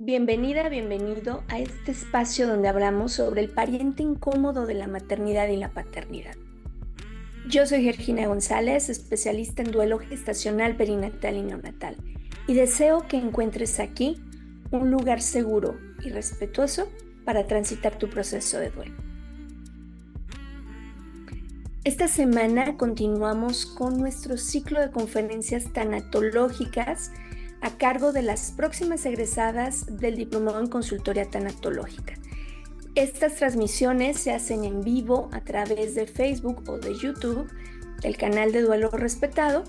Bienvenida, bienvenido a este espacio donde hablamos sobre el pariente incómodo de la maternidad y la paternidad. Yo soy Georgina González, especialista en duelo gestacional, perinatal y neonatal, y deseo que encuentres aquí un lugar seguro y respetuoso para transitar tu proceso de duelo. Esta semana continuamos con nuestro ciclo de conferencias tanatológicas a cargo de las próximas egresadas del Diplomado en Consultoría Tanatológica. Estas transmisiones se hacen en vivo a través de Facebook o de YouTube, el canal de Duelo Respetado,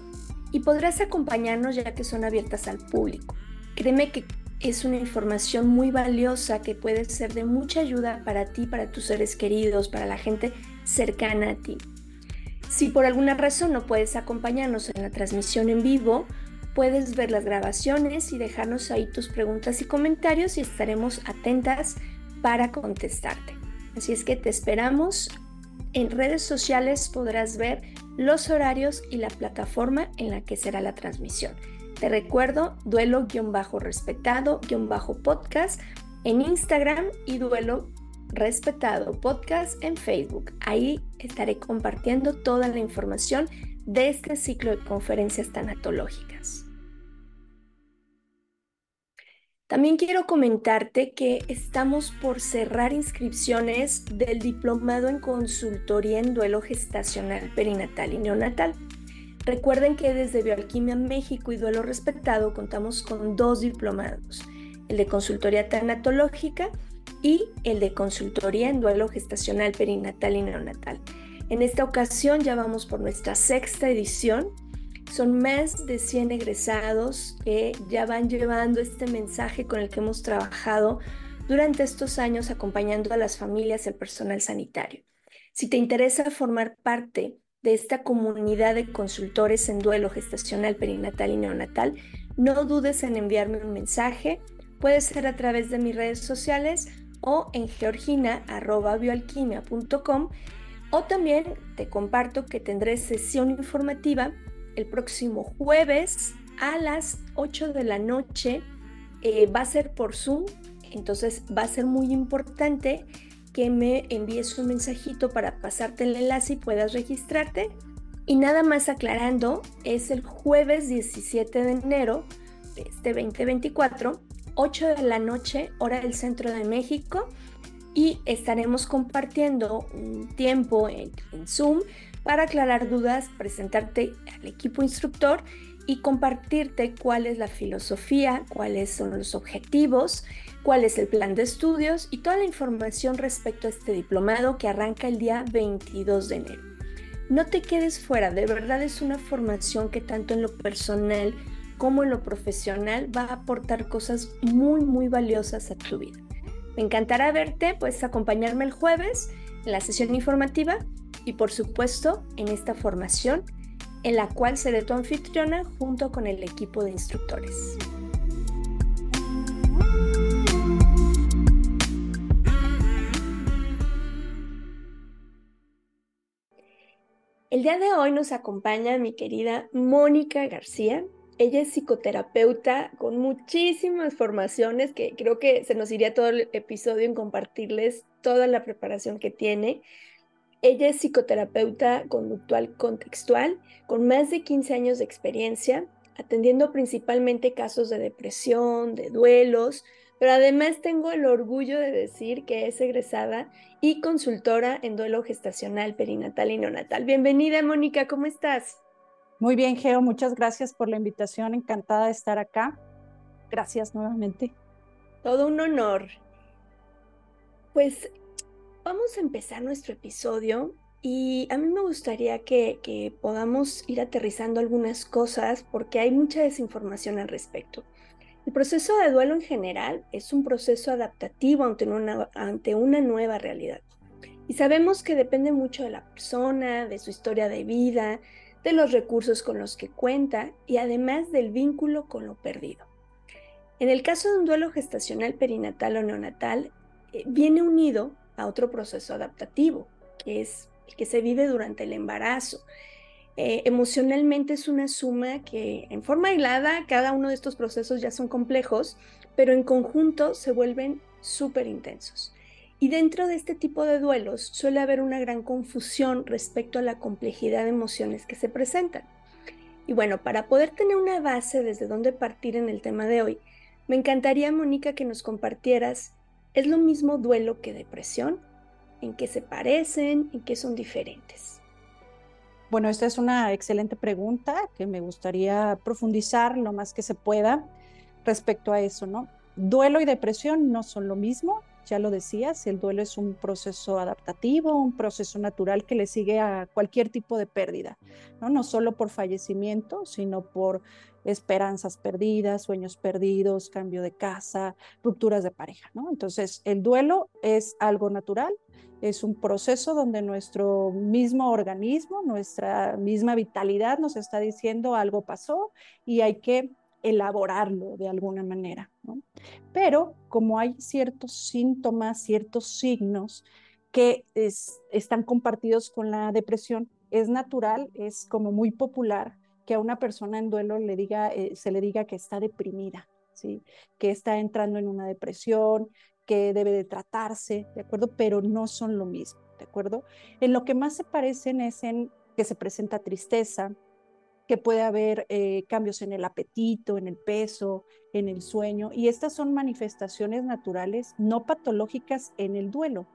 y podrás acompañarnos ya que son abiertas al público. Créeme que es una información muy valiosa que puede ser de mucha ayuda para ti, para tus seres queridos, para la gente cercana a ti. Si por alguna razón no puedes acompañarnos en la transmisión en vivo, Puedes ver las grabaciones y dejarnos ahí tus preguntas y comentarios y estaremos atentas para contestarte. Así es que te esperamos. En redes sociales podrás ver los horarios y la plataforma en la que será la transmisión. Te recuerdo duelo-respetado-podcast en Instagram y duelo respetado podcast en Facebook. Ahí estaré compartiendo toda la información de este ciclo de conferencias tanatológicas. También quiero comentarte que estamos por cerrar inscripciones del diplomado en consultoría en duelo gestacional, perinatal y neonatal. Recuerden que desde Bioalquimia México y Duelo Respetado contamos con dos diplomados, el de consultoría tanatológica y el de consultoría en duelo gestacional, perinatal y neonatal. En esta ocasión ya vamos por nuestra sexta edición. Son más de 100 egresados que ya van llevando este mensaje con el que hemos trabajado durante estos años acompañando a las familias y al personal sanitario. Si te interesa formar parte de esta comunidad de consultores en duelo gestacional, perinatal y neonatal, no dudes en enviarme un mensaje. Puede ser a través de mis redes sociales o en georgina.bioalquimia.com o también te comparto que tendré sesión informativa el próximo jueves a las 8 de la noche. Eh, va a ser por Zoom, entonces va a ser muy importante que me envíes un mensajito para pasarte el enlace y puedas registrarte. Y nada más aclarando, es el jueves 17 de enero de este 2024, 8 de la noche, hora del centro de México y estaremos compartiendo un tiempo en, Zoom para aclarar dudas, presentarte al equipo instructor y compartirte cuál es la filosofía, cuáles son los objetivos, cuál es el plan de estudios y toda la información respecto a este diplomado que arranca el día 22 de enero. No te quedes fuera, de verdad es una formación que tanto en lo personal como en lo profesional va a aportar cosas muy, muy valiosas a tu vida. Me encantará verte, puedes acompañarme el jueves en la sesión informativa y por supuesto en esta formación en la cual seré tu anfitriona junto con el equipo de instructores. El día de hoy nos acompaña mi querida Mónica García. Ella es psicoterapeuta con muchísimas formaciones que creo que se nos iría todo el episodio en compartirles toda la preparación que tiene. Ella es psicoterapeuta conductual contextual con más de 15 años de experiencia, atendiendo principalmente casos de depresión, de duelos, pero además tengo el orgullo de decir que es egresada y consultora en duelo gestacional, perinatal y neonatal. Bienvenida, Mónica, ¿cómo estás? Muy bien, Geo, muchas gracias por la invitación. Encantada de estar acá. Gracias nuevamente. Todo un honor. Pues vamos a empezar nuestro episodio y a mí me gustaría que, que, podamos ir aterrizando algunas cosas porque hay mucha desinformación al respecto. El proceso de duelo en general es un proceso adaptativo ante una, ante una nueva realidad. Y sabemos que depende mucho de la persona, de su historia de vida, de los recursos con los que cuenta y además del vínculo con lo perdido. En el caso de un duelo gestacional perinatal o neonatal, eh, viene unido a otro proceso adaptativo, que es el que se vive durante el embarazo. Eh, emocionalmente es una suma que en forma aislada, cada uno de estos procesos ya son complejos, pero en conjunto se vuelven súper intensos. Y dentro de este tipo de duelos suele haber una gran confusión respecto a la complejidad de emociones que se presentan. Y bueno, para poder tener una base desde donde partir en el tema de hoy, me encantaría, Mónica, que nos compartieras, ¿es lo mismo duelo que depresión? ¿En qué se parecen? ¿En qué son diferentes? Bueno, esta es una excelente pregunta que me gustaría profundizar lo más que se pueda respecto a eso, ¿no? Duelo y depresión no son lo mismo, ya lo decías, el duelo es un proceso adaptativo, un proceso natural que le sigue a cualquier tipo de pérdida, no, no solo por fallecimiento, sino por esperanzas perdidas, sueños perdidos, cambio de casa, rupturas de pareja, ¿no? Entonces, el duelo es algo natural, es un proceso donde nuestro mismo organismo, nuestra misma vitalidad nos está diciendo algo pasó y hay que elaborarlo de alguna manera. Pero como hay ciertos síntomas, ciertos signos que están compartidos con la depresión, es natural, es como muy popular que a una persona en duelo eh, se le diga que está deprimida, ¿sí? que está entrando en una depresión, que debe de tratarse, ¿de acuerdo? Pero no son lo mismo, ¿de acuerdo? En lo que más se parecen es en que se presenta tristeza, que puede haber eh, cambios en el apetito, en el peso, en el sueño, y estas son manifestaciones naturales no patológicas en el duelo,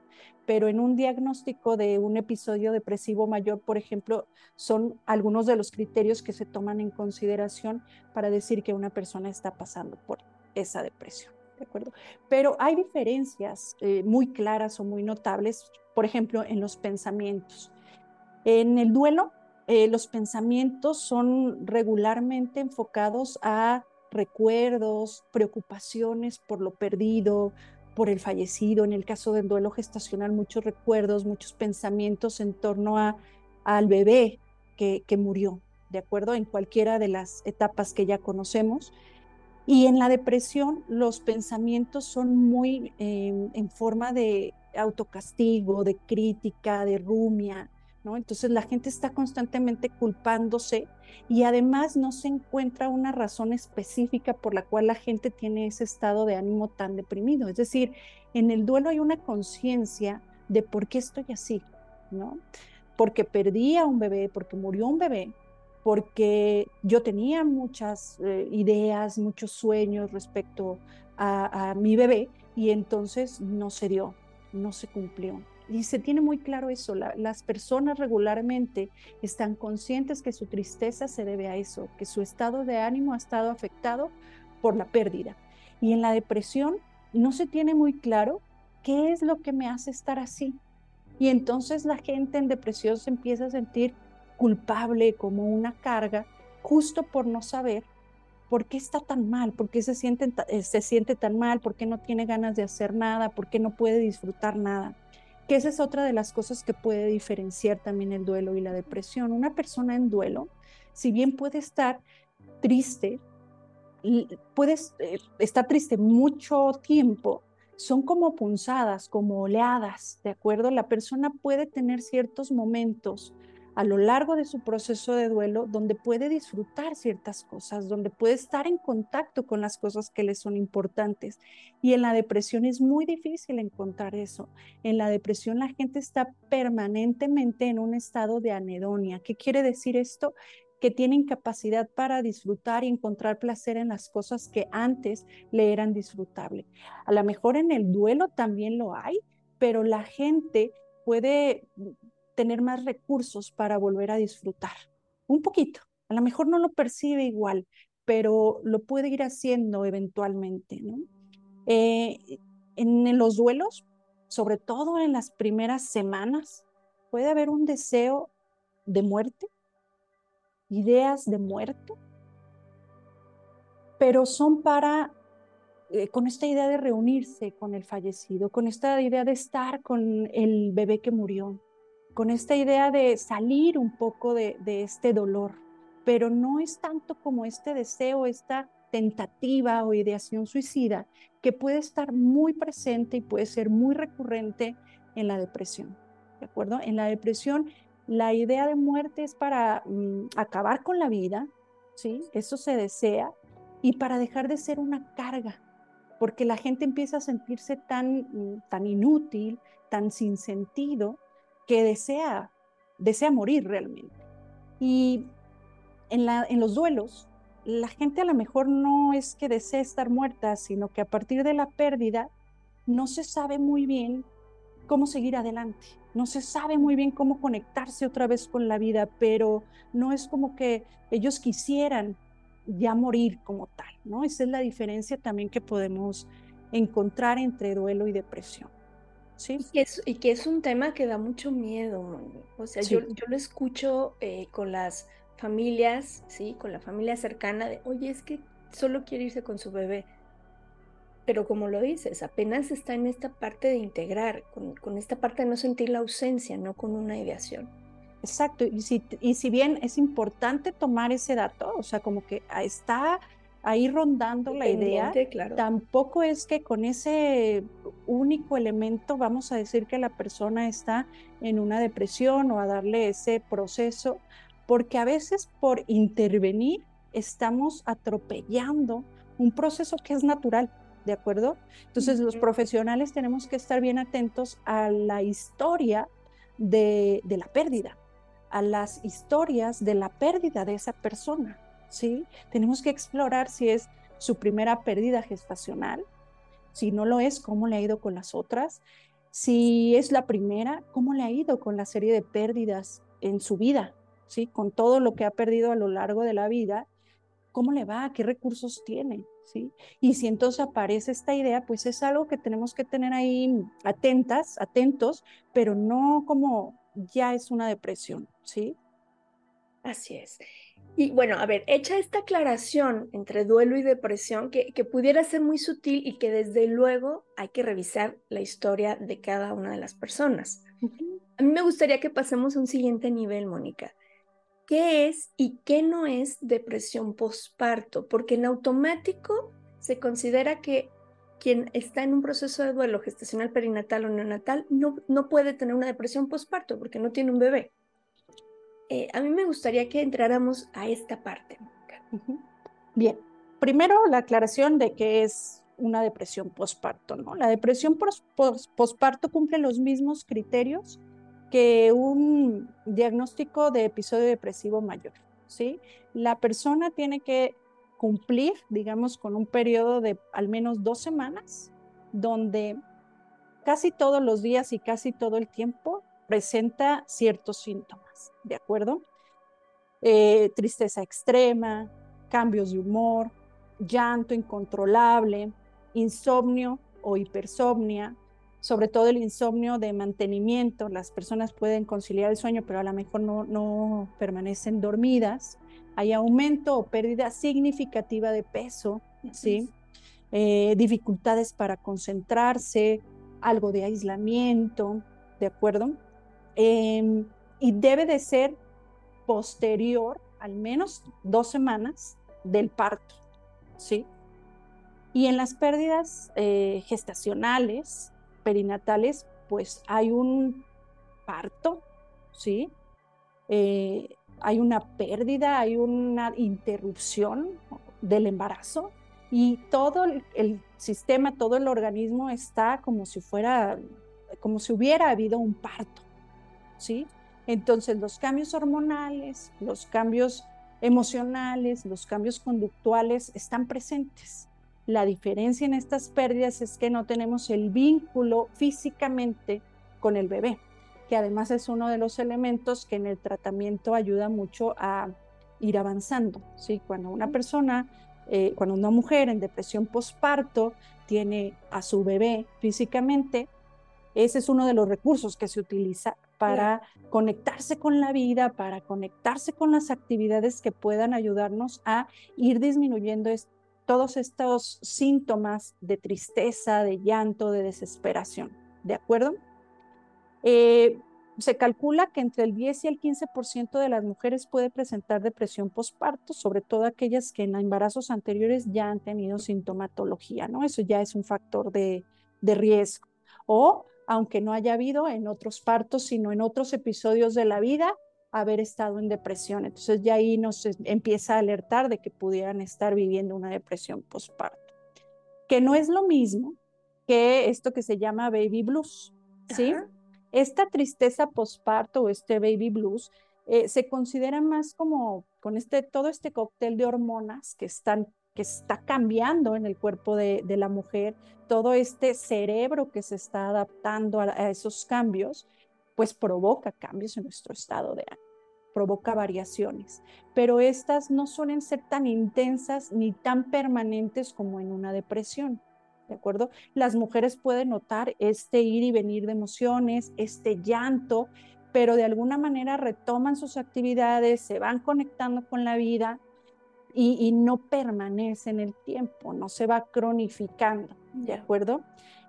pero en un diagnóstico de un episodio depresivo mayor, por ejemplo, son algunos de los criterios que se toman en consideración para decir que una persona está pasando por esa depresión. ¿De acuerdo? Pero hay diferencias eh, muy claras o muy notables, por ejemplo, en los pensamientos. En el duelo, eh, los pensamientos son regularmente enfocados a recuerdos, preocupaciones por lo perdido, por el fallecido. En el caso del duelo gestacional, muchos recuerdos, muchos pensamientos en torno a, al bebé que, murió, ¿de acuerdo? En cualquiera de las etapas que ya conocemos. Y en la depresión, los pensamientos son muy eh, en forma de autocastigo, de crítica, de rumia, entonces la gente está constantemente culpándose y además no se encuentra una razón específica por la cual la gente tiene ese estado de ánimo tan deprimido. Es decir, en el duelo hay una conciencia de por qué estoy así, ¿no? Porque perdí a un bebé, porque murió un bebé, porque yo tenía muchas eh, ideas, muchos sueños respecto a mi bebé y entonces no se dio, no se cumplió. Y se tiene muy claro eso, las personas regularmente están conscientes que su tristeza se debe a eso, que su estado de ánimo ha estado afectado por la pérdida. Y en la depresión no se tiene muy claro qué es lo que me hace estar así. Y entonces la gente en depresión se empieza a sentir culpable como una carga justo por no saber por qué está tan mal, por qué se siente, eh, se siente tan mal, por qué no tiene ganas de hacer nada, por qué no puede disfrutar nada que esa es otra de las cosas que puede diferenciar también el duelo y la depresión. Una persona en duelo, si bien puede estar triste, puede eh, estar triste mucho tiempo, son como punzadas, como oleadas, ¿de acuerdo? La persona puede tener ciertos momentos a lo largo de su proceso de duelo donde puede disfrutar ciertas cosas, donde puede estar en contacto con las cosas que le son importantes. Y en la depresión es muy difícil encontrar eso. En la depresión la gente está permanentemente en un estado de anedonia. ¿Qué quiere decir esto? que tienen capacidad para disfrutar y encontrar placer en las cosas que antes le eran disfrutables. A lo mejor en el duelo también lo hay, pero la gente puede tener más recursos para volver a disfrutar. Un poquito. A lo mejor no lo percibe igual, pero lo puede ir haciendo eventualmente. Eh, en los duelos, sobre todo en las primeras semanas, puede haber un deseo de muerte, ideas de muerte, pero son para, eh, con esta idea de reunirse con el fallecido, con esta idea de estar con el bebé que murió, con esta idea de salir un poco de, este dolor, pero no es tanto como este deseo, esta tentativa o ideación suicida que puede estar muy presente y puede ser muy recurrente en la depresión. ¿De acuerdo? En la depresión, la idea de muerte es para mm, acabar con la vida, ¿sí? Eso se desea y para dejar de ser una carga, porque la gente empieza a sentirse tan, tan inútil, tan sin sentido, que desea, desea morir realmente. Y en, la, en los duelos, la gente a lo mejor no es que desee estar muerta, sino que a partir de la pérdida no se sabe muy bien cómo seguir adelante, no se sabe muy bien cómo conectarse otra vez con la vida, pero no es como que ellos quisieran ya morir como tal, ¿no? Esa es la diferencia también que podemos encontrar entre duelo y depresión. Sí. Y, que es, y que es un tema que da mucho miedo, O sea, yo, yo, lo escucho eh, con las familias, ¿sí? Con la familia cercana de, oye, es que solo quiere irse con su bebé. Pero como lo dices, apenas está en esta parte de integrar, con, esta parte de no sentir la ausencia, no con una ideación. Exacto, y si, y si bien es importante tomar ese dato, o sea, como que está ahí rondando la idea, tampoco es que con ese único elemento vamos a decir que la persona está en una depresión o a darle ese proceso, porque a veces por intervenir estamos atropellando un proceso que es natural, ¿de acuerdo? Entonces los profesionales tenemos que estar bien atentos a la historia de, la pérdida, a las historias de la pérdida de esa persona, ¿sí? Tenemos que explorar si es su primera pérdida gestacional, si no lo es, cómo le ha ido con las otras, si es la primera, cómo le ha ido con la serie de pérdidas en su vida, ¿sí? Con todo lo que ha perdido a lo largo de la vida, ¿cómo le va? ¿Qué recursos tiene? ¿Sí? Y si entonces aparece esta idea, pues es algo que tenemos que tener ahí atentas, atentos, pero no como ya es una depresión, ¿sí? Así es. Y bueno, a ver, hecha esta aclaración entre duelo y depresión, que, que, pudiera ser muy sutil y que desde luego hay que revisar la historia de cada una de las personas. A mí me gustaría que pasemos a un siguiente nivel, Mónica qué es y qué no es depresión postparto, porque en automático se considera que quien está en un proceso de duelo gestacional perinatal o neonatal no, no puede tener una depresión postparto porque no tiene un bebé. Eh, a mí me gustaría que entráramos a esta parte. Bien, primero la aclaración de qué es una depresión postparto, ¿no? La depresión postparto cumple los mismos criterios que un diagnóstico de episodio depresivo mayor, ¿sí? La persona tiene que cumplir, digamos, con un periodo de al menos dos semanas, donde casi todos los días y casi todo el tiempo presenta ciertos síntomas, ¿de acuerdo? Eh, tristeza extrema, cambios de humor, llanto incontrolable, insomnio o hipersomnia, sobre todo el insomnio de mantenimiento. Las personas pueden conciliar el sueño, pero a lo mejor no, no permanecen dormidas. Hay aumento o pérdida significativa de peso, ¿sí? Eh, dificultades para concentrarse, algo de aislamiento, ¿de acuerdo? Em, y debe de ser posterior, al menos dos semanas del parto, ¿sí? Y en las pérdidas eh, gestacionales, perinatales, pues hay un parto, ¿sí? Eh, hay una pérdida, hay una interrupción del embarazo y todo el, sistema, todo el organismo está como si fuera, como si hubiera habido un parto, ¿sí? Entonces los cambios hormonales, los cambios emocionales, los cambios conductuales están presentes. La diferencia en estas pérdidas es que no tenemos el vínculo físicamente con el bebé, que además es uno de los elementos que en el tratamiento ayuda mucho a ir avanzando. ¿sí? Cuando una persona, eh, cuando una mujer en depresión postparto tiene a su bebé físicamente, ese es uno de los recursos que se utiliza para conectarse con la vida, para conectarse con las actividades que puedan ayudarnos a ir disminuyendo todos estos síntomas de tristeza, de llanto, de desesperación. ¿De acuerdo? Eh, se calcula que entre el 10 y el 15% de las mujeres puede presentar depresión postparto, sobre todo aquellas que en embarazos anteriores ya han tenido sintomatología, ¿no? Eso ya es un factor de, de riesgo. O aunque no haya habido en otros partos, sino en otros episodios de la vida, haber estado en depresión. Entonces ya ahí nos empieza a alertar de que pudieran estar viviendo una depresión postparto. que no es lo mismo que esto que se llama baby blues, ¿sí? Esta tristeza postparto o este baby blues eh, se considera más como con este, todo este cóctel de hormonas que están que está cambiando en el cuerpo de, la mujer, todo este cerebro que se está adaptando a, esos cambios, pues provoca cambios en nuestro estado de ánimo, provoca variaciones, pero estas no suelen ser tan intensas ni tan permanentes como en una depresión. ¿De acuerdo? Las mujeres pueden notar este ir y venir de emociones, este llanto, pero de alguna manera retoman sus actividades, se van conectando con la vida y, no permanece en el tiempo, no se va cronificando, ¿de acuerdo?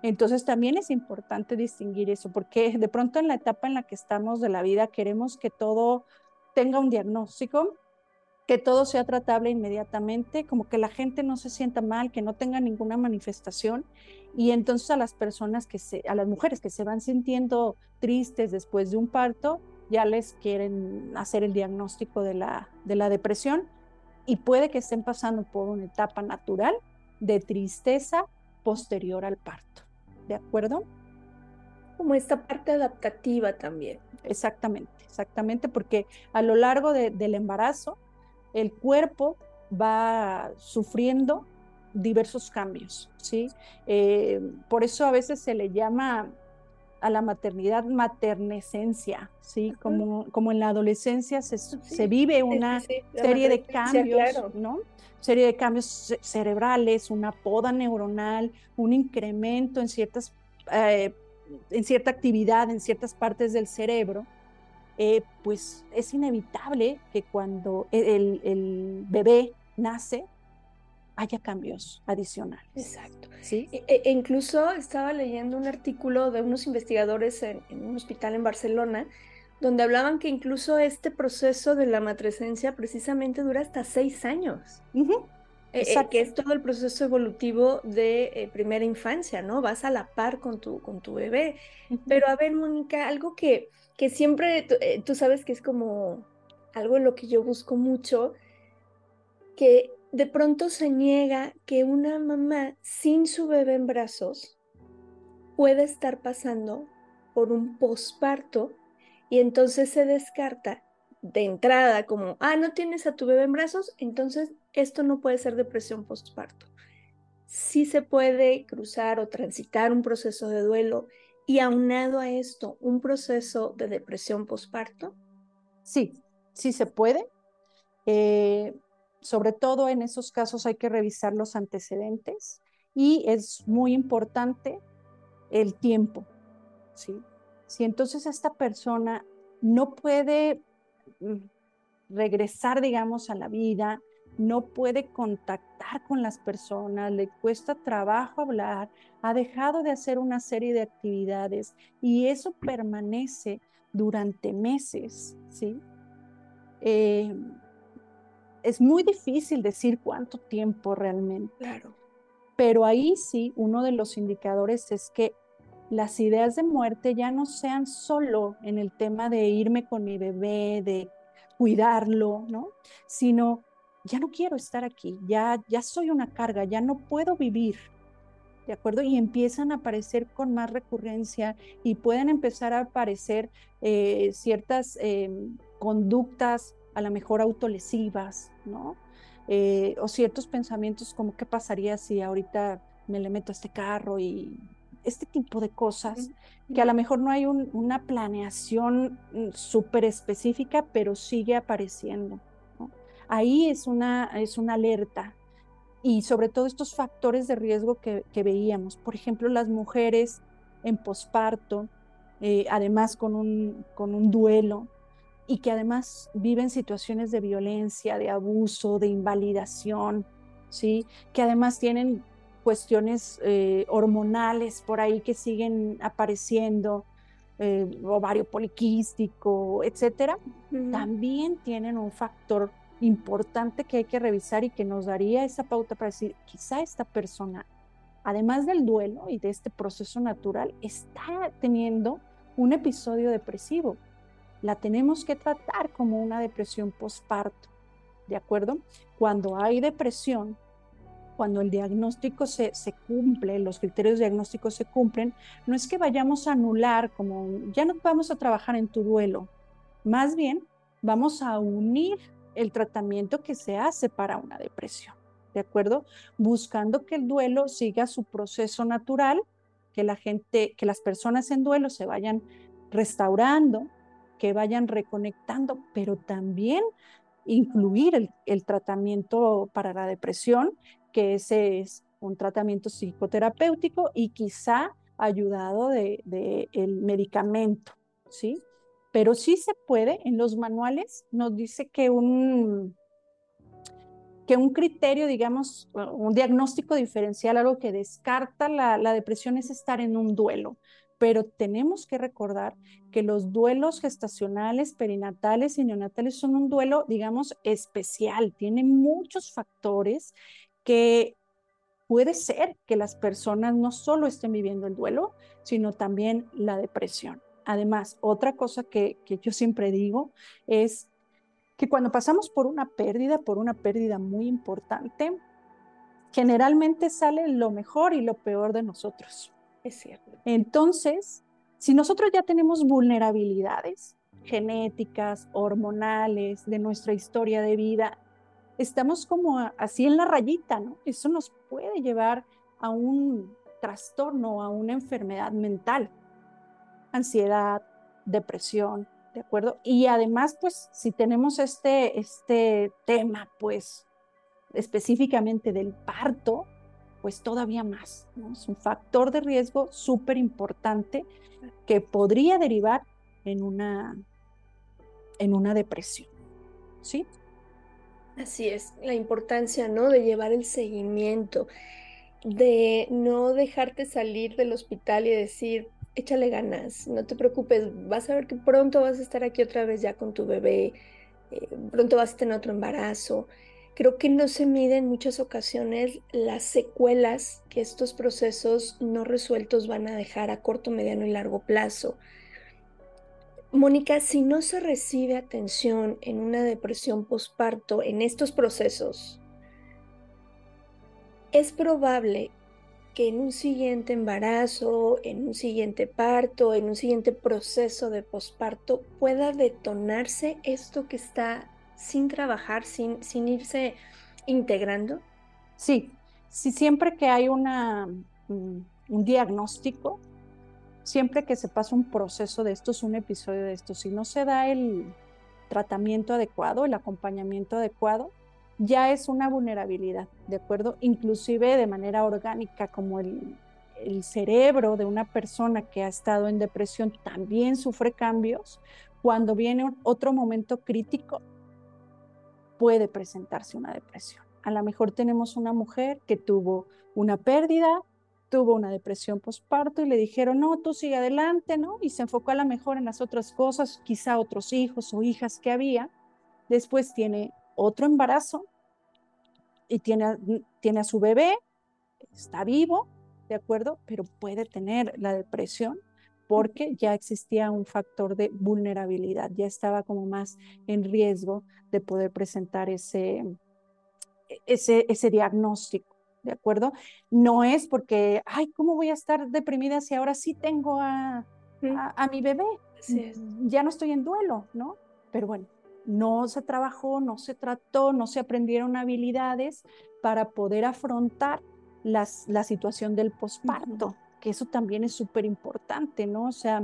Entonces también es importante distinguir eso, porque de pronto en la etapa en la que estamos de la vida queremos que todo tenga un diagnóstico, que todo sea tratable inmediatamente, como que la gente no se sienta mal, que no tenga ninguna manifestación. Y entonces a las personas que se, a las mujeres que se van sintiendo tristes después de un parto, ya les quieren hacer el diagnóstico de la, de la depresión y puede que estén pasando por una etapa natural de tristeza posterior al parto. ¿De acuerdo? Como esta parte adaptativa también. Exactamente, exactamente, porque a lo largo del embarazo el cuerpo va sufriendo diversos cambios, ¿sí? Eh, por eso a veces se le llama a la maternidad maternescencia, ¿sí? Como, como en la adolescencia se, se vive una serie de cambios, ¿no? Serie de cambios cerebrales, una poda neuronal, un incremento en ciertas, eh, en cierta actividad, en ciertas partes del cerebro, eh, pues es inevitable que cuando el, el bebé nace, haya cambios adicionales. Exacto. ¿Sí? E, e, incluso estaba leyendo un artículo de unos investigadores en, un hospital en Barcelona donde hablaban que incluso este proceso de la matrescencia precisamente dura hasta seis años. E, Exacto. que es todo el proceso evolutivo de eh, primera infancia, ¿no? Vas a la par con tu, con tu bebé. Pero a ver, Mónica, algo que, que siempre eh, tú sabes que es como algo en lo que yo busco mucho, que de pronto se niega que una mamá sin su bebé en brazos puede estar pasando por un posparto y entonces se descarta de entrada como, ah, no tienes a tu bebé en brazos, entonces esto no puede ser depresión postparto. Sí se puede cruzar o transitar un proceso de duelo y aunado a esto, un proceso de depresión postparto. Sí, sí se puede. Eh, sobre todo en esos casos hay que revisar los antecedentes y es muy importante el tiempo. ¿sí? Si entonces esta persona no puede mm, regresar, digamos, a la vida, no puede contactar con las personas, le cuesta trabajo hablar, ha dejado de hacer una serie de actividades y eso permanece durante meses, ¿sí? Eh, es muy difícil decir cuánto tiempo realmente. Claro. Pero ahí sí, uno de los indicadores es que las ideas de muerte ya no sean solo en el tema de irme con mi bebé, de cuidarlo, ¿no? Sino ya no quiero estar aquí, ya ya soy una carga, ya no puedo vivir. ¿De acuerdo? Y empiezan a aparecer con más recurrencia y pueden empezar a aparecer eh, ciertas em, conductas a lo mejor autolesivas, ¿no? Eh, o ciertos pensamientos como qué pasaría si ahorita me le meto a este carro y este tipo de cosas, que a lo mejor no hay una planeación mm, súper específica, pero sigue apareciendo. Ahí es una, es una alerta. Y sobre todo estos factores de riesgo que, veíamos. Por ejemplo, las mujeres en posparto, eh, además con un, con un duelo, y que además viven situaciones de violencia, de abuso, de invalidación, ¿sí? que además tienen cuestiones eh, hormonales por ahí que siguen apareciendo, eh, ovario poliquístico, etcétera, también tienen un factor importante que hay que revisar y que nos daría esa pauta para decir, quizá esta persona, además del duelo y de este proceso natural, está teniendo un episodio depresivo la tenemos que tratar como una depresión postparto, ¿de acuerdo? Cuando hay depresión, cuando el diagnóstico se, se, cumple, los criterios diagnósticos se cumplen, no es que vayamos a anular como ya no vamos a trabajar en tu duelo, más bien vamos a unir el tratamiento que se hace para una depresión, ¿de acuerdo? Buscando que el duelo siga su proceso natural, que la gente, que las personas en duelo se vayan restaurando, que vayan reconectando, pero también incluir el, tratamiento para la depresión, que ese es un tratamiento psicoterapéutico y quizá ayudado de, de, el medicamento, ¿sí? Pero sí se puede, en los manuales nos dice que un, que un criterio, digamos, un diagnóstico diferencial, algo que descarta la, la depresión es estar en un duelo pero tenemos que recordar que los duelos gestacionales, perinatales y neonatales son un duelo, digamos, especial, tienen muchos factores que puede ser que las personas no solo estén viviendo el duelo, sino también la depresión. Además, otra cosa que, que yo siempre digo es que cuando pasamos por una pérdida, por una pérdida muy importante, generalmente sale lo mejor y lo peor de nosotros. Entonces, si nosotros ya tenemos vulnerabilidades genéticas, hormonales, de nuestra historia de vida, estamos como así en la rayita, ¿no? Eso nos puede llevar a un trastorno, a una enfermedad mental, ansiedad, depresión, ¿de acuerdo? Y además, pues, si tenemos este, este tema, pues, específicamente del parto, pues todavía más. Es un factor de riesgo súper importante que podría derivar en una, en una depresión. ¿Sí? Así es, la importancia, ¿no? De llevar el seguimiento, de no dejarte salir del hospital y decir, échale ganas, no te preocupes, vas a ver que pronto vas a estar aquí otra vez ya con tu bebé, eh, pronto vas a tener otro embarazo. Creo que no se mide en muchas ocasiones las secuelas que estos procesos no resueltos van a dejar a corto, mediano y largo plazo. Mónica, si no se recibe atención en una depresión postparto en estos procesos, es probable que en un siguiente embarazo, en un siguiente parto, en un siguiente proceso de posparto pueda detonarse esto que está sin trabajar, sin, sin irse integrando? Sí, sí, siempre que hay una, mm, un diagnóstico, siempre que se pasa un proceso de estos, un episodio de estos, si no se da el tratamiento adecuado, el acompañamiento adecuado, ya es una vulnerabilidad, ¿de acuerdo? Inclusive de manera orgánica, como el, el cerebro de una persona que ha estado en depresión también sufre cambios, cuando viene otro momento crítico, puede presentarse una depresión. A lo mejor tenemos una mujer que tuvo una pérdida, tuvo una depresión postparto y le dijeron, no, tú sigue adelante, ¿no? Y se enfocó a lo mejor en las otras cosas, quizá otros hijos o hijas que había. Después tiene otro embarazo y tiene, tiene a su bebé, está vivo, ¿de acuerdo? Pero puede tener la depresión porque ya existía un factor de vulnerabilidad, ya estaba como más en riesgo de poder presentar ese, ese, ese diagnóstico, ¿de acuerdo? No es porque, ay, ¿cómo voy a estar deprimida si ahora sí tengo a, a, mi bebé? Ya no estoy en duelo, ¿no? Pero bueno, no se trabajó, no se trató, no se aprendieron habilidades para poder afrontar las, la situación del posparto que eso también es súper importante, ¿no? O sea,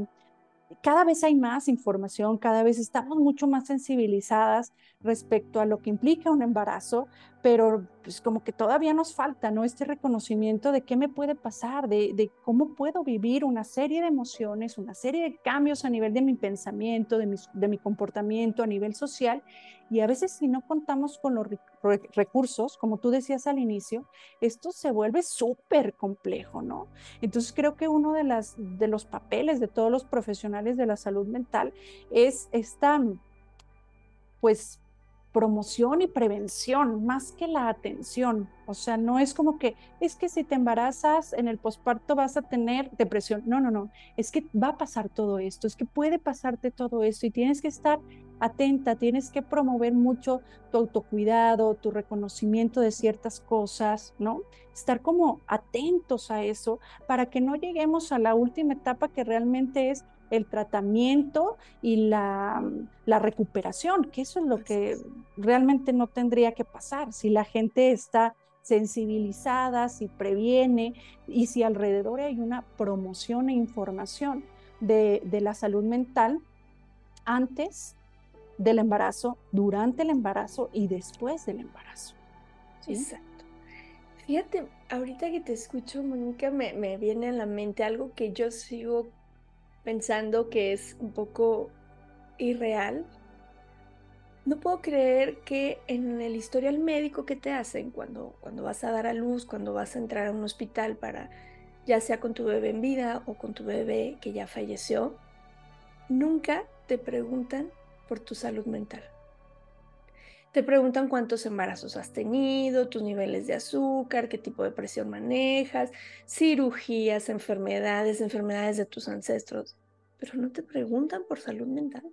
cada vez hay más información, cada vez estamos mucho más sensibilizadas respecto a lo que implica un embarazo, pero pues como que todavía nos falta, ¿no? Este reconocimiento de qué me puede pasar, de, de, cómo puedo vivir una serie de emociones, una serie de cambios a nivel de mi pensamiento, de mi, de mi comportamiento, a nivel social. Y a veces si no contamos con los recursos, como tú decías al inicio, esto se vuelve súper complejo, ¿no? Entonces creo que uno de, las, de los papeles de todos los profesionales de la salud mental es esta, pues, promoción y prevención más que la atención. O sea, no es como que es que si te embarazas en el posparto vas a tener depresión. No, no, no. Es que va a pasar todo esto, es que puede pasarte todo esto y tienes que estar atenta, tienes que promover mucho tu autocuidado, tu reconocimiento de ciertas cosas, ¿no? Estar como atentos a eso para que no lleguemos a la última etapa que realmente es el tratamiento y la, la, recuperación, que eso es lo que realmente no tendría que pasar. Si la gente está sensibilizada, si previene y si alrededor hay una promoción e información de, de la salud mental antes del embarazo, durante el embarazo y después del embarazo. Exacto. Fíjate, ahorita que te escucho, Mónica, me, me, viene a la mente algo que yo sigo pensando que es un poco irreal. No puedo creer que en el historial médico que te hacen cuando, cuando vas a dar a luz, cuando vas a entrar a un hospital para, ya sea con tu bebé en vida o con tu bebé que ya falleció, nunca te preguntan por tu salud mental. Te preguntan cuántos embarazos has tenido, tus niveles de azúcar, qué tipo de presión manejas, cirugías, enfermedades, enfermedades de tus ancestros, pero no te preguntan por salud mental.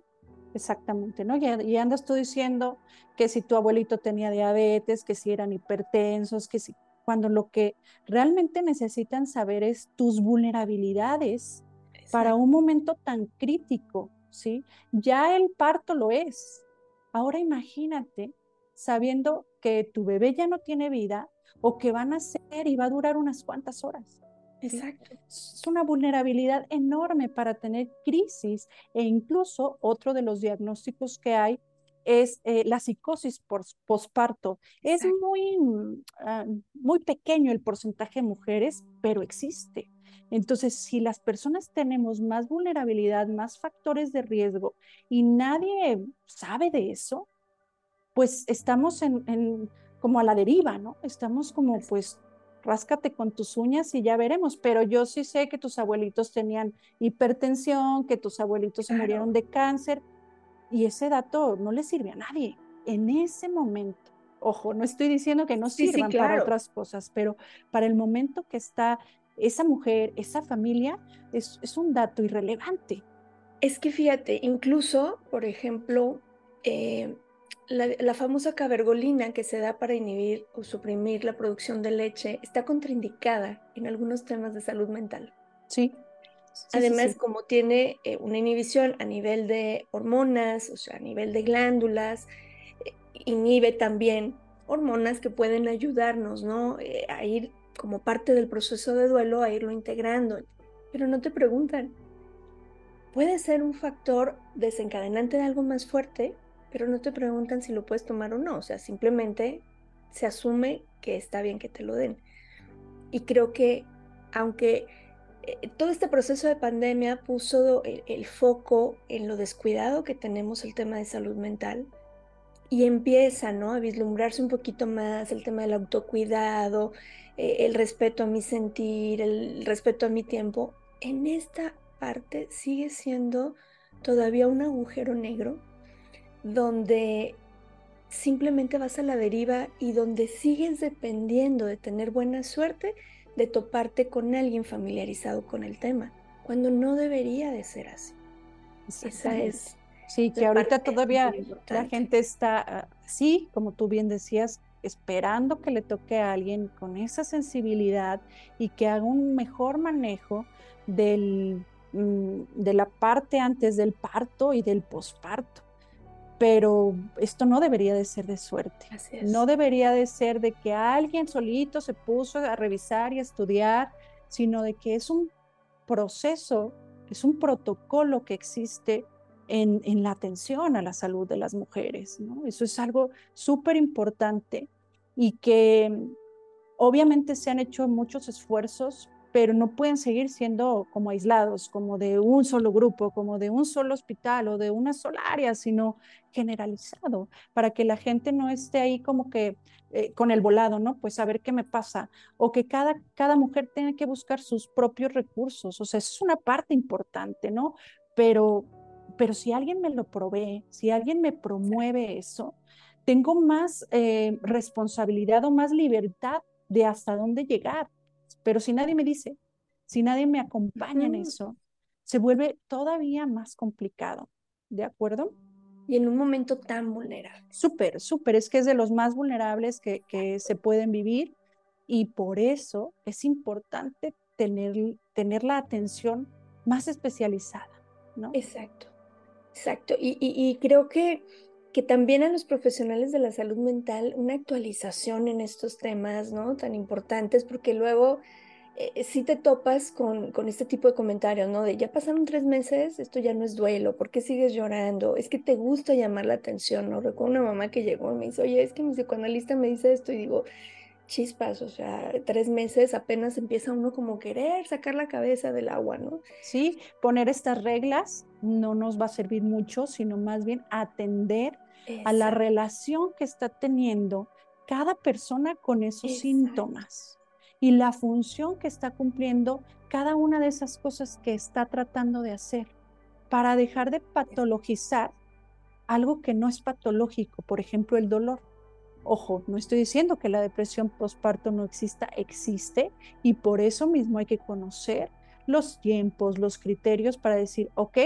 Exactamente, ¿no? Y, andas tú diciendo que si tu abuelito tenía diabetes, que si eran hipertensos, que si, cuando lo que realmente necesitan saber es tus vulnerabilidades para un momento tan crítico, ¿sí? Ya el parto lo es, Ahora imagínate sabiendo que tu bebé ya no tiene vida o que va a nacer y va a durar unas cuantas horas. Exacto. Es una vulnerabilidad enorme para tener crisis e incluso otro de los diagnósticos que hay es eh, la psicosis posparto. Es muy, ah, muy pequeño el porcentaje de mujeres, pero existe. Entonces, si las personas tenemos más vulnerabilidad, más factores de riesgo y nadie sabe de eso, pues estamos en, como a la deriva, ¿no? Estamos como pues ráscate con tus uñas y ya veremos, pero yo sí sé que tus abuelitos tenían hipertensión, que tus abuelitos se murieron de cáncer y ese dato no le sirve a nadie en ese momento. Ojo, no estoy diciendo que no sirvan para otras cosas, pero para el momento que está esa mujer, esa familia, es, un dato irrelevante. Es que fíjate, incluso, por ejemplo, eh, la, famosa cabergolina que se da para inhibir o suprimir la producción de leche está contraindicada en algunos temas de salud mental. Sí. Además, como tiene eh, una inhibición a nivel de hormonas, o sea, a nivel de glándulas, eh, inhibe también hormonas que pueden ayudarnos, ¿no? a ir como parte del proceso de duelo a irlo integrando, pero no te preguntan. Puede ser un factor desencadenante de algo más fuerte, pero no te preguntan si lo puedes tomar o no, o sea, simplemente se asume que está bien que te lo den. Y creo que aunque eh, todo este proceso de pandemia puso el, el, foco en lo descuidado que tenemos el tema de salud mental y empieza ¿no? a vislumbrarse un poquito más el tema del autocuidado, eh, el respeto a mi sentir, el respeto a mi tiempo, en esta parte sigue siendo todavía un agujero negro donde simplemente vas a la deriva y donde sigues dependiendo de tener buena suerte de toparte con alguien familiarizado con el tema, cuando no debería de ser así. Esa es. Sí, que ahorita todavía la gente está, sí, como tú bien decías, esperando que le toque a alguien con esa sensibilidad y que haga un mejor manejo del, mm, de la parte antes del parto y del posparto. Pero esto no debería de ser de suerte. No debería de ser de que alguien solito se puso a revisar y a estudiar, sino de que es un proceso, es un protocolo que existe en, la atención a la salud de las mujeres. ¿no? Eso es algo súper importante y que mm, obviamente se han hecho muchos esfuerzos, pero no pueden seguir siendo como aislados, como de un solo grupo, como de un solo hospital o de una sola área, sino generalizado, para que la gente no esté ahí como que eh, con el volado, ¿no? Pues a ver qué me pasa, o que cada, cada mujer tenga que buscar sus propios recursos, o sea, eso es una parte importante, ¿no? Pero pero si alguien me lo provee, si alguien me promueve eso, tengo más eh, responsabilidad o más libertad de hasta dónde llegar. Pero si nadie me dice, si nadie me acompaña en eso, se vuelve todavía más complicado. ¿De acuerdo? Y en un momento tan vulnerable. Súper, súper, es que es de los más vulnerables que, que se pueden vivir y por eso es importante tener, tener la atención más especializada, ¿no? Exacto, exacto. Y, creo que, que también a los profesionales de la salud mental una actualización en estos temas, ¿no? Tan importantes, porque luego eh, si te topas con, con, este tipo de comentarios, ¿no? De ya pasaron tres meses, esto ya no es duelo, ¿por qué sigues llorando? Es que te gusta llamar la atención, ¿no? Recuerdo una mamá que llegó y me dice, oye, es que mi psicoanalista me dice esto y digo, chispas, o sea, tres meses apenas empieza uno como querer sacar la cabeza del agua, ¿no? Sí, poner estas reglas no nos va a servir mucho, sino más bien atender a la relación que está teniendo cada persona con esos síntomas y la función que está cumpliendo cada una de esas cosas que está tratando de hacer para dejar de patologizar algo que no es patológico, por ejemplo, el dolor. Ojo, no estoy diciendo que la depresión postparto no exista, existe y por eso mismo hay que conocer los tiempos, los criterios para decir, ok,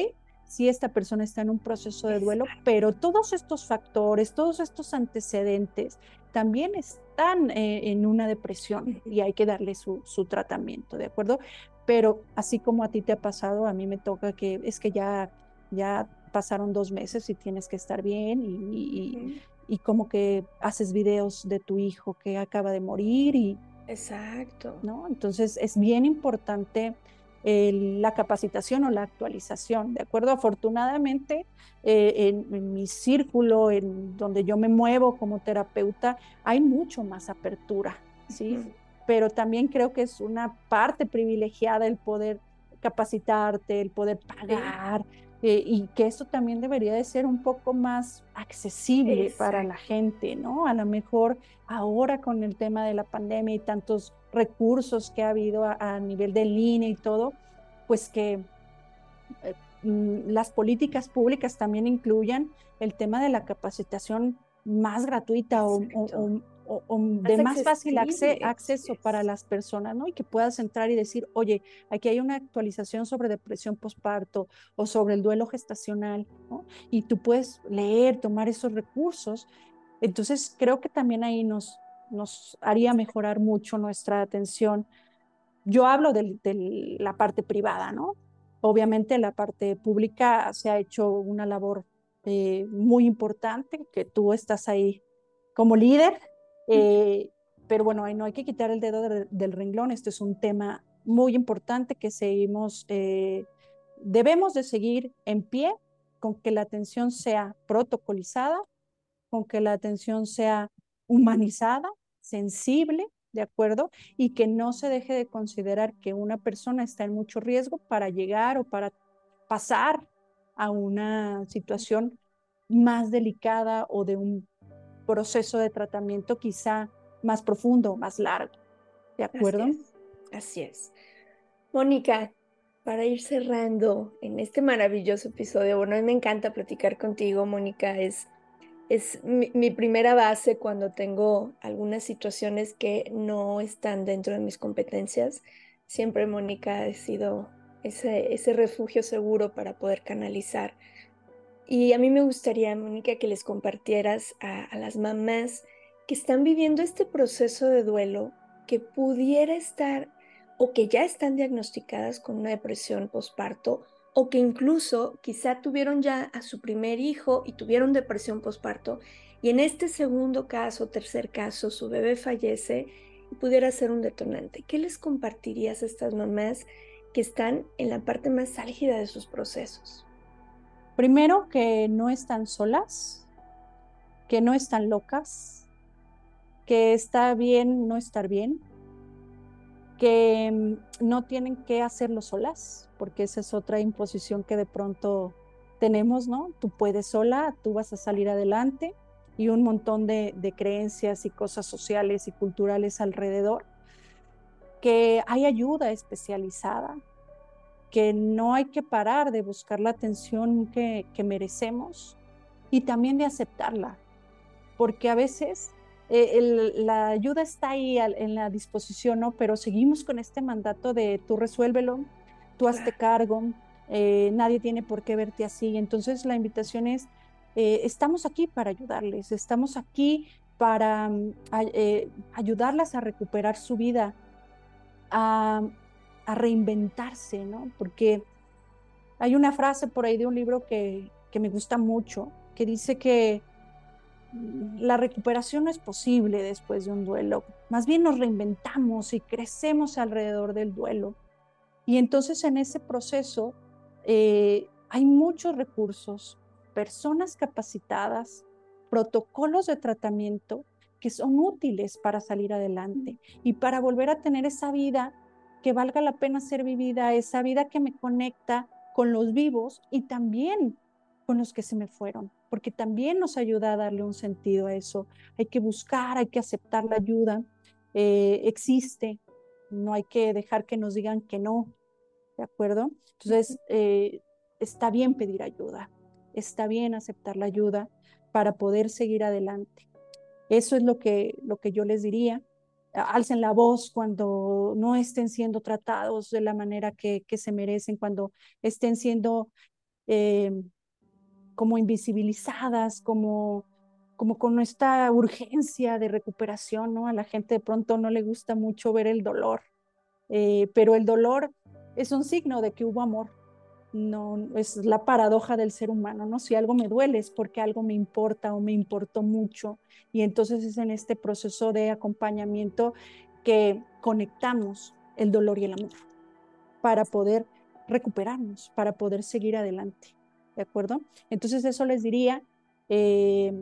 si esta persona está en un proceso de duelo, pero todos estos factores, todos estos antecedentes también están eh, en una depresión y hay que darle su, tratamiento, ¿de acuerdo? Pero así como a ti te ha pasado, a mí me toca que es que ya, ya pasaron dos meses y tienes que estar bien y, y como que haces videos de tu hijo que acaba de morir y... Exacto. ¿no? Entonces es bien importante la capacitación o la actualización, ¿de acuerdo? Afortunadamente, eh, en, mi círculo, en donde yo me muevo como terapeuta, hay mucho más apertura, ¿sí? Pero también creo que es una parte privilegiada el poder capacitarte, el poder pagar, eh, y que esto también debería de ser un poco más accesible para la gente, ¿no? A lo mejor ahora con el tema de la pandemia y tantos recursos que ha habido a, nivel de línea y todo, pues que eh, mm, las políticas públicas también incluyan el tema de la capacitación más gratuita o, o, de más fácil acceso para las personas, ¿no? Y que puedas entrar y decir, oye, aquí hay una actualización sobre depresión postparto o sobre el duelo gestacional, ¿no? Y tú puedes leer, tomar esos recursos. Entonces, creo que también ahí nos, nos haría mejorar mucho nuestra atención. Yo hablo de, la parte privada, ¿no? Obviamente la parte pública se ha hecho una labor eh, muy importante, que tú estás ahí como líder eh, pero bueno, no hay que quitar el dedo del renglón. Este es un tema muy importante que seguimos, eh, debemos de seguir en pie con que la atención sea protocolizada, con que la atención sea humanizada, sensible, ¿de acuerdo? Y que no se deje de considerar que una persona está en mucho riesgo para llegar o para pasar a una situación más delicada o de un proceso de tratamiento quizá más profundo, más largo. ¿De acuerdo? Así es. Mónica, para ir cerrando en este maravilloso episodio, bueno, a mí me encanta platicar contigo, Mónica, es, es mi, primera base cuando tengo algunas situaciones que no están dentro de mis competencias. Siempre Mónica ha sido ese, refugio seguro para poder canalizar y a mí me gustaría, Mónica, que les compartieras a, las mamás que están viviendo este proceso de duelo que pudiera estar o que ya están diagnosticadas con una depresión postparto o que incluso quizá tuvieron ya a su primer hijo y tuvieron depresión postparto y en este segundo caso, tercer caso, su bebé fallece y pudiera ser un detonante. ¿Qué les compartirías a estas mamás que están en la parte más álgida de sus procesos? Primero, que no están solas, que no están locas, que está bien no estar bien, que mm, no tienen que hacerlo solas, porque esa es otra imposición que de pronto tenemos, ¿no? Tú puedes sola, tú vas a salir adelante y un montón de, de creencias y cosas sociales y culturales alrededor, que hay ayuda especializada, que no hay que parar de buscar la atención que, merecemos y también de aceptarla, porque a veces eh, la ayuda está ahí en la disposición, ¿no? Pero seguimos con este mandato de tú resuélvelo, tú hazte cargo, eh, nadie tiene por qué verte así. Entonces la invitación es eh, estamos aquí para ayudarles, estamos aquí para mm, eh, ayudarlas a recuperar su vida, a, reinventarse, ¿no? Porque hay una frase por ahí de un libro que, que me gusta mucho, que dice que la recuperación no es posible después de un duelo, más bien nos reinventamos y crecemos alrededor del duelo. Y entonces en ese proceso eh, hay muchos recursos, personas capacitadas, protocolos de tratamiento que son útiles para salir adelante y para volver a tener esa vida que valga la pena ser vivida, esa vida que me conecta con los vivos y también con los que se me fueron, porque también nos ayuda a darle un sentido a eso. Hay que buscar, hay que aceptar la ayuda, eh, existe, no hay que dejar que nos digan que no, ¿de acuerdo? Entonces, eh, está bien pedir ayuda, está bien aceptar la ayuda para poder seguir adelante. Eso es lo que, lo que yo les diría. Alcen la voz cuando no estén siendo tratados de la manera que, que se merecen, cuando estén siendo eh, como invisibilizadas, como, como con esta urgencia de recuperación, ¿no? A la gente de pronto no le gusta mucho ver el dolor, eh, pero el dolor es un signo de que hubo amor. No, es la paradoja del ser humano, ¿no? Si algo me duele es porque algo me importa o me importó mucho. Y entonces es en este proceso de acompañamiento que conectamos el dolor y el amor para poder recuperarnos, para poder seguir adelante. ¿De acuerdo? Entonces eso les diría, eh,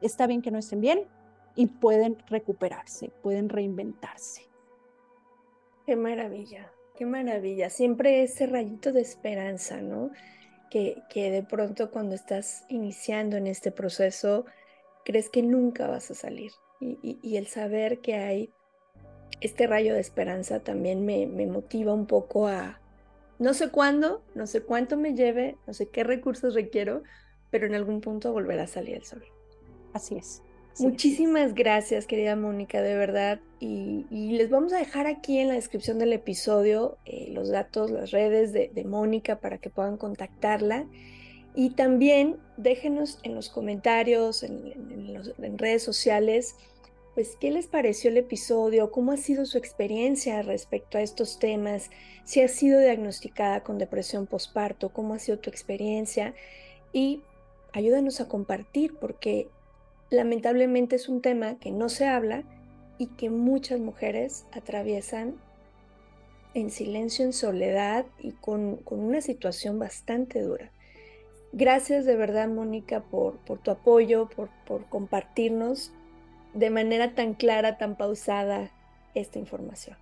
está bien que no estén bien y pueden recuperarse, pueden reinventarse. Qué maravilla, qué maravilla. Siempre ese rayito de esperanza, ¿no? Que, que de pronto cuando estás iniciando en este proceso, crees que nunca vas a salir. Y, el saber que hay este rayo de esperanza también me, me motiva un poco a, no sé cuándo, no sé cuánto me lleve, no sé qué recursos requiero, pero en algún punto volverá a salir el sol. Así es. Muchísimas gracias, querida Mónica, de verdad. Y, les vamos a dejar aquí en la descripción del episodio eh, los datos, las redes de, Mónica para que puedan contactarla. Y también déjenos en los comentarios, en, redes sociales, pues qué les pareció el episodio, cómo ha sido su experiencia respecto a estos temas, si ha sido diagnosticada con depresión postparto, cómo ha sido tu experiencia y ayúdanos a compartir porque lamentablemente es un tema que no se habla y que muchas mujeres atraviesan en silencio, en soledad y con, una situación bastante dura. Gracias de verdad, Mónica, por, por tu apoyo, por, por compartirnos de manera tan clara, tan pausada esta información.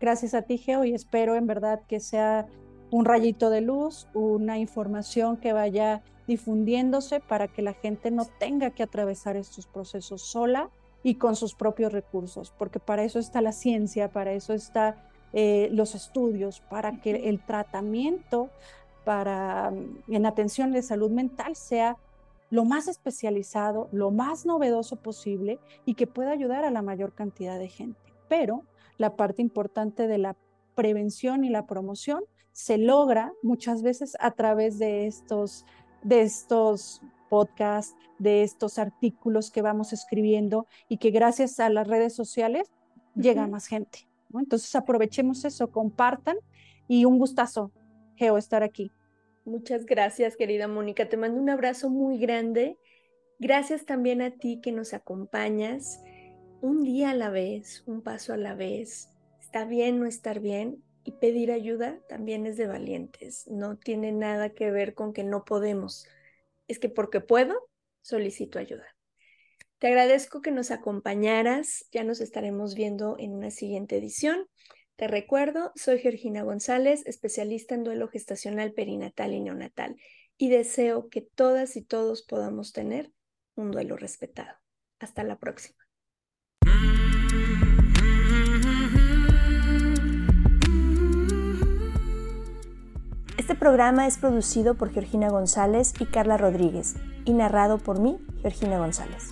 Gracias a ti, Geo, y espero en verdad que sea un rayito de luz, una información que vaya difundiéndose para que la gente no tenga que atravesar estos procesos sola y con sus propios recursos, porque para eso está la ciencia, para eso están eh, los estudios, para que el tratamiento para, mm, en atención de salud mental sea lo más especializado, lo más novedoso posible y que pueda ayudar a la mayor cantidad de gente. Pero la parte importante de la prevención y la promoción se logra muchas veces a través de estos de estos podcasts, de estos artículos que vamos escribiendo y que gracias a las redes sociales llega más gente. Entonces aprovechemos eso, compartan y un gustazo, Geo, estar aquí. Muchas gracias, querida Mónica. Te mando un abrazo muy grande. Gracias también a ti que nos acompañas un día a la vez, un paso a la vez. Está bien no estar bien, y pedir ayuda también es de valientes. No tiene nada que ver con que no podemos. Es que porque puedo, solicito ayuda. Te agradezco que nos acompañaras. Ya nos estaremos viendo en una siguiente edición. Te recuerdo, soy Georgina González, especialista en duelo gestacional perinatal y neonatal, y deseo que todas y todos podamos tener un duelo respetado. Hasta la próxima. Este programa es producido por Georgina González y Carla Rodríguez y narrado por mí, Georgina González.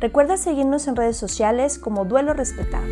Recuerda seguirnos en redes sociales como Duelo Respetado.